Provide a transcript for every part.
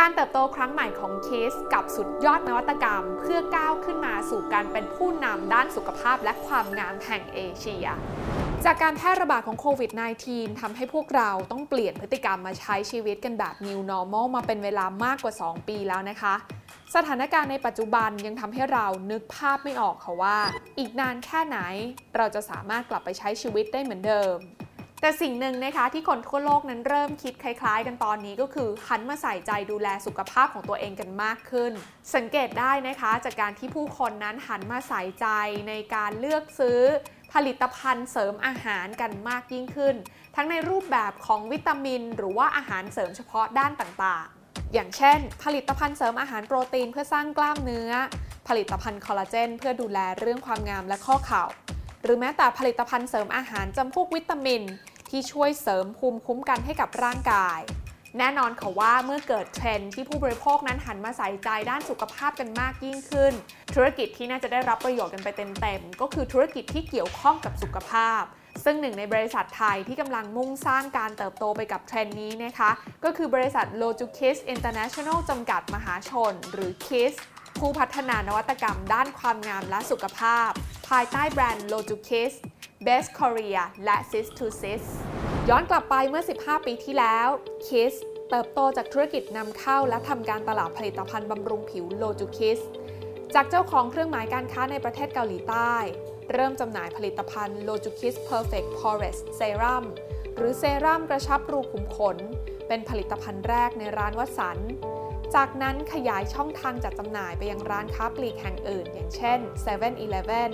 การเติบโตครั้งใหม่ของเคสกับสุดยอดนวัตกรรม เพื่อก้าวขึ้นมาสู่การเป็นผู้นำด้านสุขภาพและความงามแห่งเอเชียจากการแพร่ระบาดของโควิด -19 ทำให้พวกเราต้องเปลี่ยนพฤติกรรมมาใช้ชีวิตกันแบบ New Normal มาเป็นเวลามากกว่า 2 ปีแล้วนะคะ สถานการณ์ในปัจจุบันยังทำให้เรานึกภาพไม่ออกค่ะว่า อีกนานแค่ไหนเราจะสามารถกลับไปใช้ชีวิตได้เหมือนเดิม แต่สิ่งหนึ่งนะคะที่คนทั่วโลกนั้นเริ่มคิดคล้ายๆ กันตอนนี้ก็คือหันมาใส่ใจดูแลสุขภาพของตัวเองกันมากขึ้น สังเกตได้นะคะจากการที่ผู้คนนั้นหันมาใส่ใจในการเลือกซื้อผลิตภัณฑ์เสริมอาหารกันมากยิ่งขึ้น ทั้งในรูปแบบของวิตามิน หรือว่าอาหารเสริมเฉพาะด้านต่างๆ อย่างเช่น ผลิตภัณฑ์เสริมอาหารโปรตีนเพื่อสร้างกล้ามเนื้อ ผลิตภัณฑ์คอลลาเจนเพื่อดูแลเรื่องความงามและข้อเข่า หรือแม้แต่ผลิตภัณฑ์เสริมอาหารจำพวกวิตามิน ที่ช่วยเสริมภูมิคุ้มกันให้กับร่างกาย แน่นอนค่ะว่าเมื่อเกิดเทรนด์ที่ผู้บริโภคนั้นหันมาใส่ใจด้านสุขภาพกันมากยิ่งขึ้น ธุรกิจที่น่าจะได้รับประโยชน์กันไปเต็มๆก็คือธุรกิจที่เกี่ยวข้องกับสุขภาพซึ่งหนึ่งในบริษัทไทยที่กำลังมุ่งสร้างการเติบโตไปกับเทรนด์นี้นะคะ ก็คือบริษัท l o j u k i s International จำกัดมหาชน หรือ KISS ผู้พัฒนานวัตกรรมด้านความงามและสุขภาพ ภายใต้แบรนด์ l o j u k i s Best Korea และ Sis to Sis ย้อนกลับไปเมื่อ 15 ปีที่แล้ว KISS เติบโตจากธุรกิจนำเข้าและทำการตลาดผลิตภัณฑ์บำรุงผิว l o j u k i s จากเจ้าของเครื่องหมายการค้าในประเทศเกาหลีใต้ เริ่มจำหน่ายผลิตภัณฑ์ l o j u k i s Perfect Porous Serum หรือเซรั่มกระชับรูขุมขน เป็นผลิตภัณฑ์แรกในร้านวัดสัน จากนั้นขยายช่องทางจัดจำหน่ายไปยังร้านค้าปลีกแห่งอื่น อย่างเช่น 7-Eleven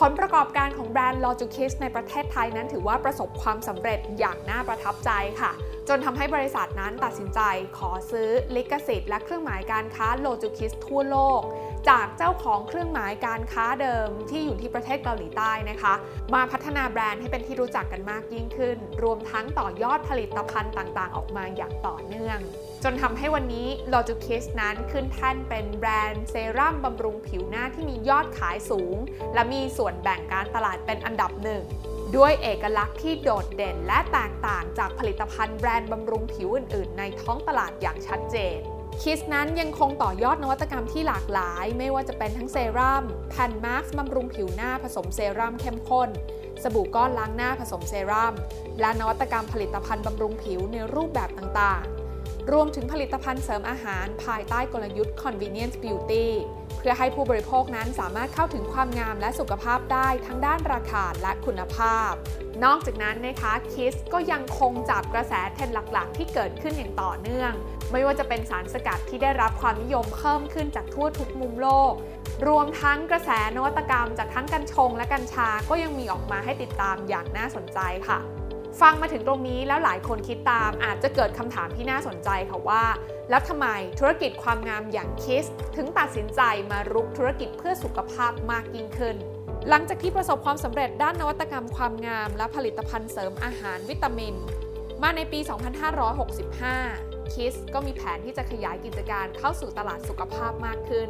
ผลประกอบการของแบรนด์ Logicis ในประเทศไทยนั้นถือว่าประสบความสำเร็จอย่างน่าประทับใจค่ะ จนทำให้บริษัทนั้นตัดสินใจขอซื้อลิขสิทธิ์และเครื่องหมายการค้า Logicis ทั่วโลกจากเจ้าของเครื่องหมายการค้าเดิมที่อยู่ที่ประเทศเกาหลีใต้นะคะ มาพัฒนาแบรนด์ให้เป็นที่รู้จักกันมากยิ่งขึ้น รวมทั้งต่อยอดผลิตภัณฑ์ต่างๆ ออกมาอย่างต่อเนื่อง จนทำให้วันนี้ l o g i k i s นั้นขึ้นแท่นเป็นแบรนด์เซรั่มบำรุงผิวหน้าที่มียอดขายสูง และมีส่วนแบ่งการตลาดเป็นอันดับหนึ่งด้วยเอกลักษณ์ที่โดดเด่นและแตกต่างจากผลิตภัณฑ์แบรนด์บำรุงผิวอื่น ๆ ในท้องตลาดอย่างชัดเจน คิสนั้นยังคงต่อยอดนวัตกรรมที่หลากหลาย ไม่ว่าจะเป็นทั้งเซรั่มแผ่นมาร์กบำรุงผิวหน้าผสมเซรั่มเข้มข้น สบู่ก้อนล้างหน้าผสมเซรั่ม และนวัตกรรมผลิตภัณฑ์บำรุงผิวในรูปแบบต่างๆ รวมถึงผลิตภัณฑ์เสริมอาหารภายใต้กลยุทธ์ convenience beauty เพื่อให้ผู้บริโภคนั้นสามารถเข้าถึงความงามและสุขภาพได้ทั้งด้านราคาและคุณภาพ นอกจากนั้นนะคะคิสก็ยังคงจับกระแสเทรนด์หลักๆ ที่เกิดขึ้นอย่างต่อเนื่อง ไม่ว่าจะเป็นสารสกัดที่ได้รับความนิยมเพิ่มขึ้นจากทั่วทุกมุมโลก รวมทั้งกระแสนวัตกรรมจากทั้งกัญชงและกัญชาก็ยังมีออกมาให้ติดตามอย่างน่าสนใจค่ะ ฟังมาถึงตรงนี้แล้วหลายคนคิดตามอาจจะเกิดคำถามที่น่าสนใจค่ะว่า แล้วทำไมธุรกิจความงามอย่างคิส ถึงตัดสินใจมารุกธุรกิจเพื่อสุขภาพมากยิ่งขึ้น หลังจากที่ประสบความสำเร็จด้านนวัตกรรมความงาม และผลิตภัณฑ์เสริมอาหารวิตามิน มาในปี 2565คิสก็มีแผนที่จะขยายกิจการเข้าสู่ตลาดสุขภาพมากขึ้น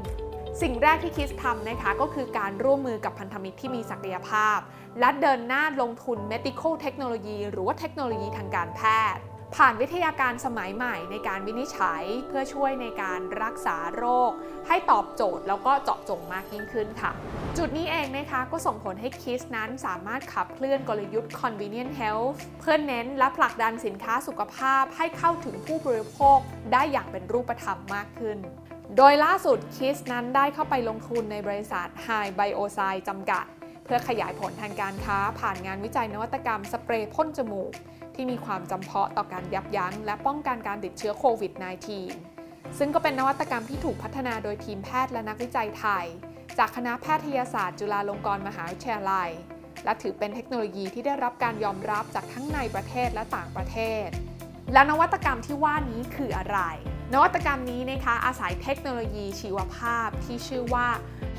สิ่งแรกที่คิสทำนะคะก็คือการร่วมมือกับพันธมิตรที่มีศักยภาพ และเดินหน้าลงทุน medical technology หรือว่าเทคโนโลยีทางการแพทย์ ผ่านวิทยาการสมัยใหม่ในการวินิจฉัย เพื่อช่วยในการรักษาโรค ให้ตอบโจทย์แล้วก็เจาะจงมากยิ่งขึ้นค่ะ จุดนี้เองนะคะก็ส่งผลให้คิสนั้นสามารถขับเคลื่อนกลยุทธ์ convenient health เพื่อเน้นและผลักดันสินค้าสุขภาพให้เข้าถึงผู้บริโภคได้อย่างเป็นรูปธรรมมากขึ้น โดยล่าสุดคิสนั้นได้เข้าไปลงทุนในบริษัท High Bio s i จำกัด เพื่อขยายผลทางการค้าผ่านงานวิจัยนวัตกรรมสเปรย์พ่นจมูก ที่มีความจำเพาะต่อการยับยั้ง และป้องกันการติดเชื้อโควิด -19 ซึ่งก็เป็นนวัตกรรมที่ถูกพัฒนาโดยทีมแพทย์และนักวิจัยไทย จากคณะแพทยศาสตร์ จุฬาลงกรณ์มหาวิทยาลัย และถือเป็นเทคโนโลยีที่ได้รับการยอมรับจากทั้งในประเทศและต่างประเทศ แล้วนวัตกรรมที่ว่านี้คืออะไร นวัตกรรมนี้นะคะอาศัยเทคโนโลยีชีวภาพที่ชื่อว่า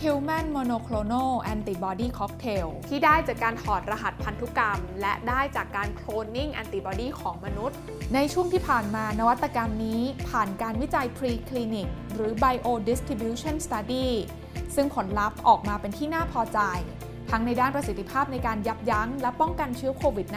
Human Monoclonal Antibody Cocktail ที่ได้จากการถอดรหัสพันธุกรรม และได้จากการโคลนนิ่งแอนติบอดีของมนุษย์ ในช่วงที่ผ่านมานวัตกรรมนี้ผ่านการวิจัย Preclinic หรือ Bio Distribution Study ซึ่งผลลัพธ์ออกมาเป็นที่น่าพอใจ ทั้งในด้านประสิทธิภาพในการยับยั้ง และป้องกันเชื้อโควิด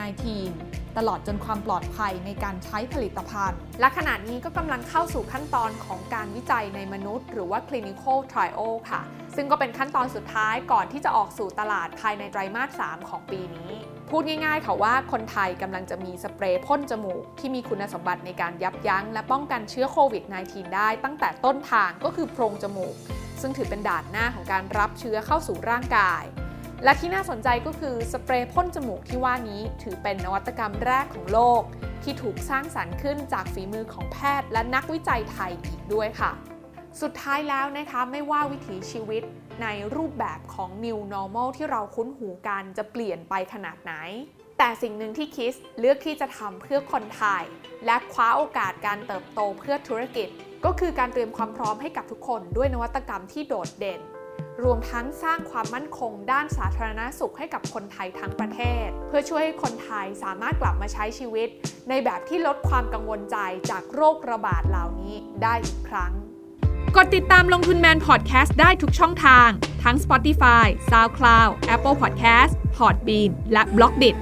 -19 ตลอดจนความปลอดภัยในการใช้ผลิตภัณฑ์ และขณะนี้ก็กำลังเข้าสู่ขั้นตอนของการวิจัยในมนุษย์ หรือว่า clinical trial ค่ะ ซึ่งก็เป็นขั้นตอนสุดท้ายก่อนที่จะออกสู่ตลาดภายในไตรมาส 3 ของปีนี้ พูดง่ายๆค่ะว่าคนไทยกำลังจะมีสเปรย์พ่นจมูก ที่มีคุณสมบัติในการยับยั้ง และป้องกันเชื้อโควิด -19 ได้ตั้งแต่ต้นทางก็คือโพรงจมูก ซึ่งถือเป็นด่านหน้าของการรับเชื้อเข้าสู่ร่างกาย และที่น่าสนใจก็คือสเปรย์พ่นจมูกที่ว่านี้ถือเป็นนวัตกรรมแรกของโลก ที่ถูกสร้างสรรค์ขึ้นจากฝีมือของแพทย์ และนักวิจัยไทยอีกด้วยค่ะ สุดท้ายแล้วนะคะไม่ว่าวิถีชีวิตในรูปแบบของ New Normal ที่เราคุ้นหูกันจะเปลี่ยนไปขนาดไหน แต่สิ่งหนึ่งที่คิสเลือกที่จะทำเพื่อคนไทย และคว้าโอกาสการเติบโตเพื่อธุรกิจ ก็คือการเตรียมความพร้อมให้กับทุกคนด้วยนวัตกรรมที่โดดเด่น รวมทั้งสร้างความมั่นคงด้านสาธารณสุขให้กับคนไทยทั้งประเทศ เพื่อช่วยให้คนไทยสามารถกลับมาใช้ชีวิต ในแบบที่ลดความกังวลใจจากโรคระบาดเหล่านี้ได้อีกครั้ง กดติดตามลงทุนแมนพอดแคสต์ได้ทุกช่องทาง ทั้ง Spotify, SoundCloud, Apple Podcast, Podbean และ b l o g d i t